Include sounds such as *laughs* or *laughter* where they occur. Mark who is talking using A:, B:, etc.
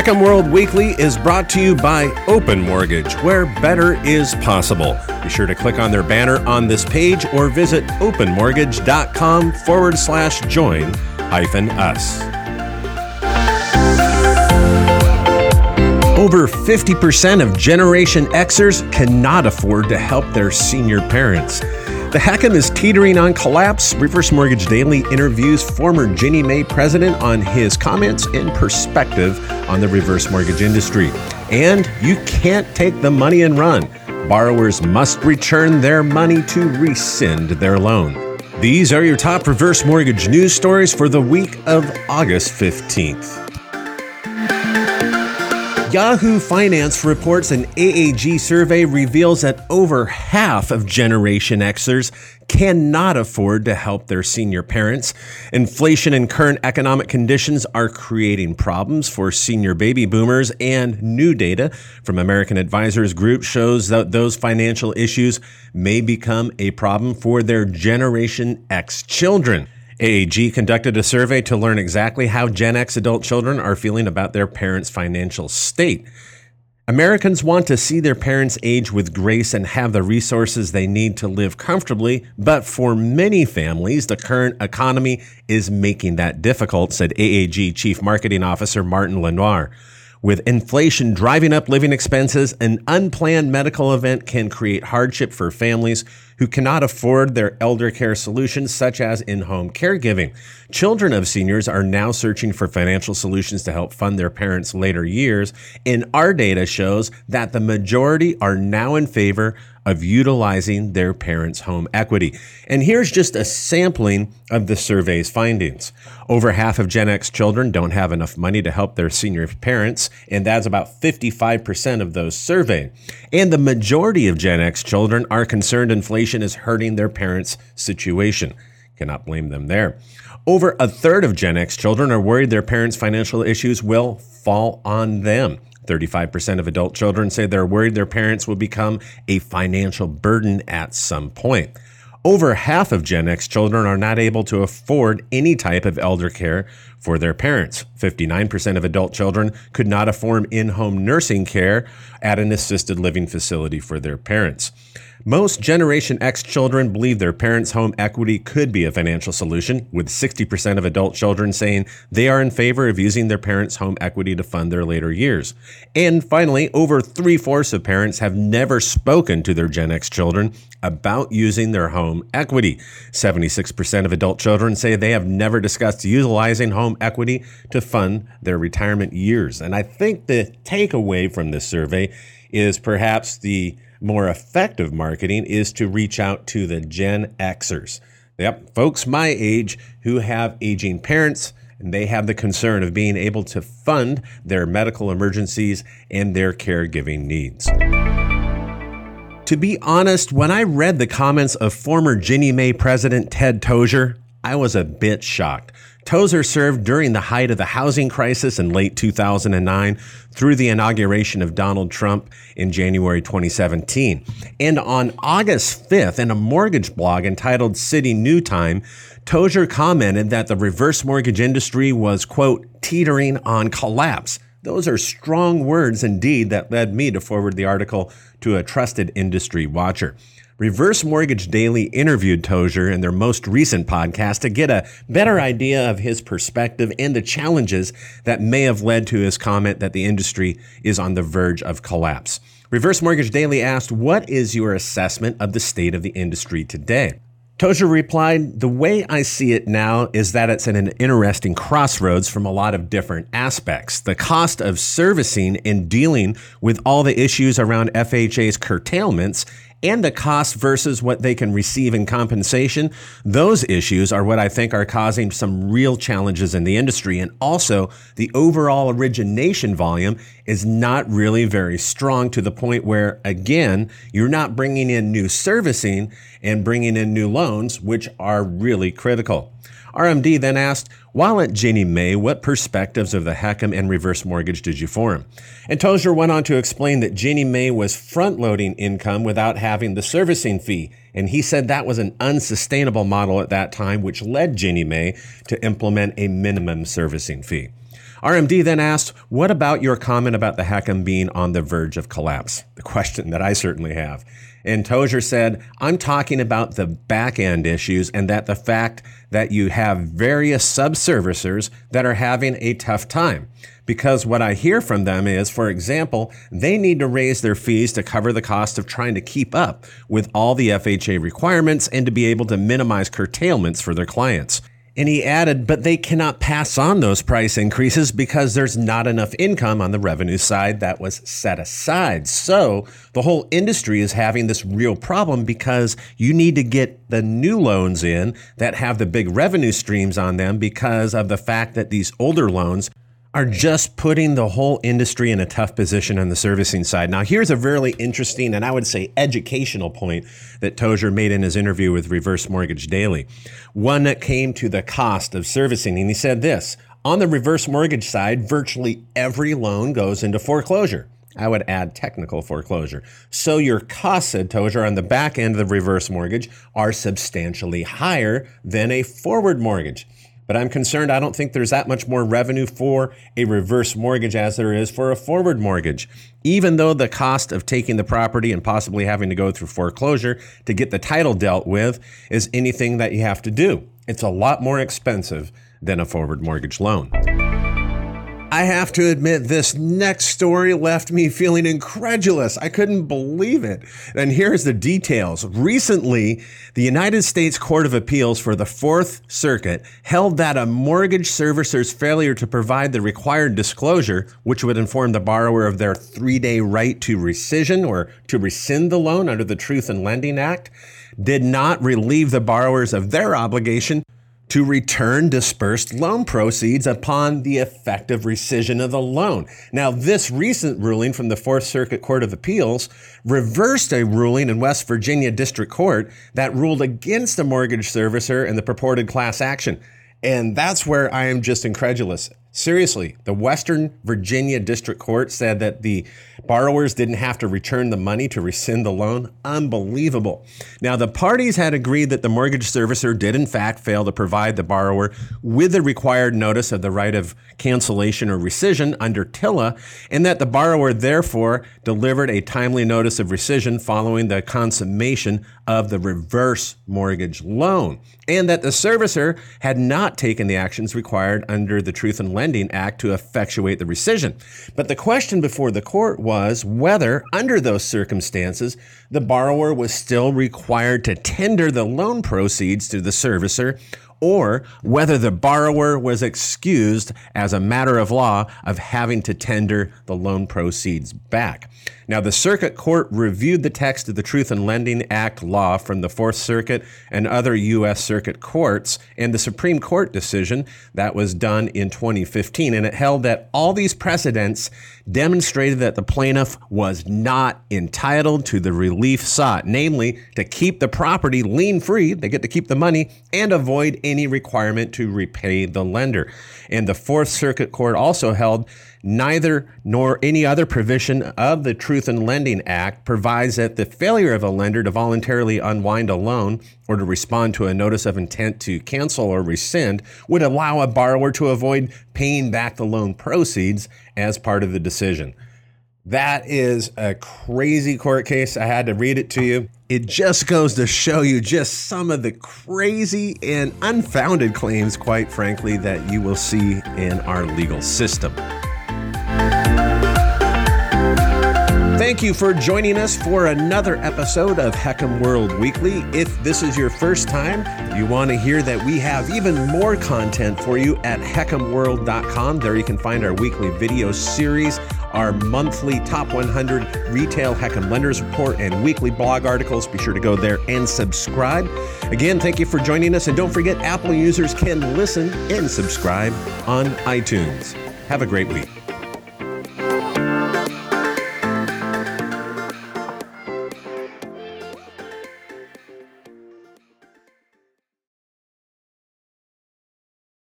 A: HECM World Weekly is brought to you by Open Mortgage, where better is possible. Be sure to click on their banner on this page or visit openmortgage.com forward slash join hyphen us. Over 50% of Generation Xers cannot afford to help their senior parents. The HECM is teetering on collapse. Reverse Mortgage Daily interviews former Ginnie Mae president on his comments and perspective on the reverse mortgage industry. And you can't take the money and run. Borrowers must return their money to rescind their loan. These are your top reverse mortgage news stories for the week of August 15th. Yahoo Finance reports an AAG survey reveals that over half of Generation Xers cannot afford to help their senior parents. Inflation and current economic conditions are creating problems for senior baby boomers, and new data from American Advisors Group shows that those financial issues may become a problem for their Generation X children. AAG conducted a survey to learn exactly how Gen X adult children are feeling about their parents' financial state. Americans want to see their parents age with grace and have the resources they need to live comfortably, but for many families, the current economy is making that difficult, said AAG Chief Marketing Officer Martin Lenoir. With inflation driving up living expenses, an unplanned medical event can create hardship for families who cannot afford their elder care solutions, such as in home caregiving. Children of seniors are now searching for financial solutions to help fund their parents' later years, and our data shows that the majority are now in favor of utilizing their parents' home equity. And here's just a sampling of the survey's findings. Over half of Gen X children don't have enough money to help their senior parents, and that's about 55% of those surveyed. And the majority of Gen X children are concerned inflation is hurting their parents' situation. Cannot blame them there. Over a third of Gen X children are worried their parents' financial issues will fall on them. 35% of adult children say they're worried their parents will become a financial burden at some point. Over half of Gen X children are not able to afford any type of elder care for their parents. 59% of adult children could not afford in home nursing care at an assisted living facility for their parents. Most Generation X children believe their parents' home equity could be a financial solution, with 60% of adult children saying they are in favor of using their parents' home equity to fund their later years. And finally, over three fourths of parents have never spoken to their Gen X children about using their home equity. 76% of adult children say they have never discussed utilizing home equity to fund their retirement years. And I think the takeaway from this survey is perhaps the more effective marketing is to reach out to the Gen Xers. Yep, folks my age who have aging parents and they have the concern of being able to fund their medical emergencies and their caregiving needs. To be honest, when I read the comments of former Ginnie Mae President Ted Tozer, I was a bit shocked. Tozer served during the height of the housing crisis in late 2009 through the inauguration of Donald Trump in January 2017. And on August 5th, in a mortgage blog entitled City New Time, Tozer commented that the reverse mortgage industry was, quote, teetering on collapse. Those are strong words indeed that led me to forward the article to a trusted industry watcher. Reverse Mortgage Daily interviewed Tozer in their most recent podcast to get a better idea of his perspective and the challenges that may have led to his comment that the industry is on the verge of collapse. Reverse Mortgage Daily asked, What is your assessment of the state of the industry today? Tozer replied, The way I see it now is that it's at an interesting crossroads from a lot of different aspects. The cost of servicing and dealing with all the issues around FHA's curtailments and the cost versus what they can receive in compensation, those issues are what I think are causing some real challenges in the industry. And also, the overall origination volume is not really very strong to the point where, again, you're not bringing in new servicing and bringing in new loans, which are really critical. RMD then asked, while at Ginnie Mae, what perspectives of the HECM and reverse mortgage did you form? And Tozer went on to explain that Ginnie Mae was front loading income without having the servicing fee. And he said that was an unsustainable model at that time, which led Ginnie Mae to implement a minimum servicing fee. RMD then asked, What about your comment about the HECM being on the verge of collapse? *laughs* The question that I certainly have. And Tozer said, I'm talking about the back end issues and that the fact that you have various subservicers that are having a tough time. Because what I hear from them is, for example, they need to raise their fees to cover the cost of trying to keep up with all the FHA requirements and to be able to minimize curtailments for their clients. And he added, but they cannot pass on those price increases because there's not enough income on the revenue side that was set aside. So the whole industry is having this real problem because you need to get the new loans in that have the big revenue streams on them because of the fact that these older loans are just putting the whole industry in a tough position on the servicing side. Now, here's a really interesting and I would say educational point that Tozer made in his interview with Reverse Mortgage Daily. One that came to the cost of servicing. And he said this on the reverse mortgage side, virtually every loan goes into foreclosure. I would add technical foreclosure. So your costs, said Tozer, on the back end of the reverse mortgage are substantially higher than a forward mortgage. But I'm concerned I don't think there's that much more revenue for a reverse mortgage as there is for a forward mortgage. Even though the cost of taking the property and possibly having to go through foreclosure to get the title dealt with is anything that you have to do. It's a lot more expensive than a forward mortgage loan. I have to admit, this next story left me feeling incredulous. I couldn't believe it. And here's the details. Recently, the United States Court of Appeals for the Fourth Circuit held that a mortgage servicer's failure to provide the required disclosure, which would inform the borrower of their three day right to rescission or to rescind the loan under the Truth in Lending Act, did not relieve the borrowers of their obligation to return dispersed loan proceeds upon the effective rescission of the loan. Now, this recent ruling from the Fourth Circuit Court of Appeals reversed a ruling in West Virginia District Court that ruled against a mortgage servicer in the purported class action. And that's where I am just incredulous. Seriously, the Western Virginia District Court said that the borrowers didn't have to return the money to rescind the loan. Unbelievable. Now, the parties had agreed that the mortgage servicer did, in fact, fail to provide the borrower with the required notice of the right of cancellation or rescission under TILA, and that the borrower therefore delivered a timely notice of rescission following the consummation of the reverse mortgage loan, and that the servicer had not taken the actions required under the Truth in Lending Act to effectuate the rescission. But the question before the court was whether, under those circumstances, the borrower was still required to tender the loan proceeds to the servicer or whether the borrower was excused as a matter of law of having to tender the loan proceeds back. Now, the Circuit Court reviewed the text of the Truth in Lending Act law from the Fourth Circuit and other U.S. Circuit courts and the Supreme Court decision that was done in 2015. And it held that all these precedents demonstrated that the plaintiff was not entitled to the relief sought, namely to keep the property lien free, they get to keep the money, and avoid any requirement to repay the lender. And the Fourth Circuit Court also held neither nor any other provision of the Truth in Lending Act provides that the failure of a lender to voluntarily unwind a loan or to respond to a notice of intent to cancel or rescind would allow a borrower to avoid paying back the loan proceeds as part of the decision. That is a crazy court case. I had to read it to you. It just goes to show you just some of the crazy and unfounded claims, quite frankly, that you will see in our legal system. Thank you for joining us for another episode of HECM World Weekly. If this is your first time, you want to hear that we have even more content for you at hecmworld.com. There you can find our weekly video series, our monthly top 100 retail HECM lenders report, and weekly blog articles. Be sure to go there and subscribe. Again, thank you for joining us. And don't forget, Apple users can listen and subscribe on iTunes. Have a great week.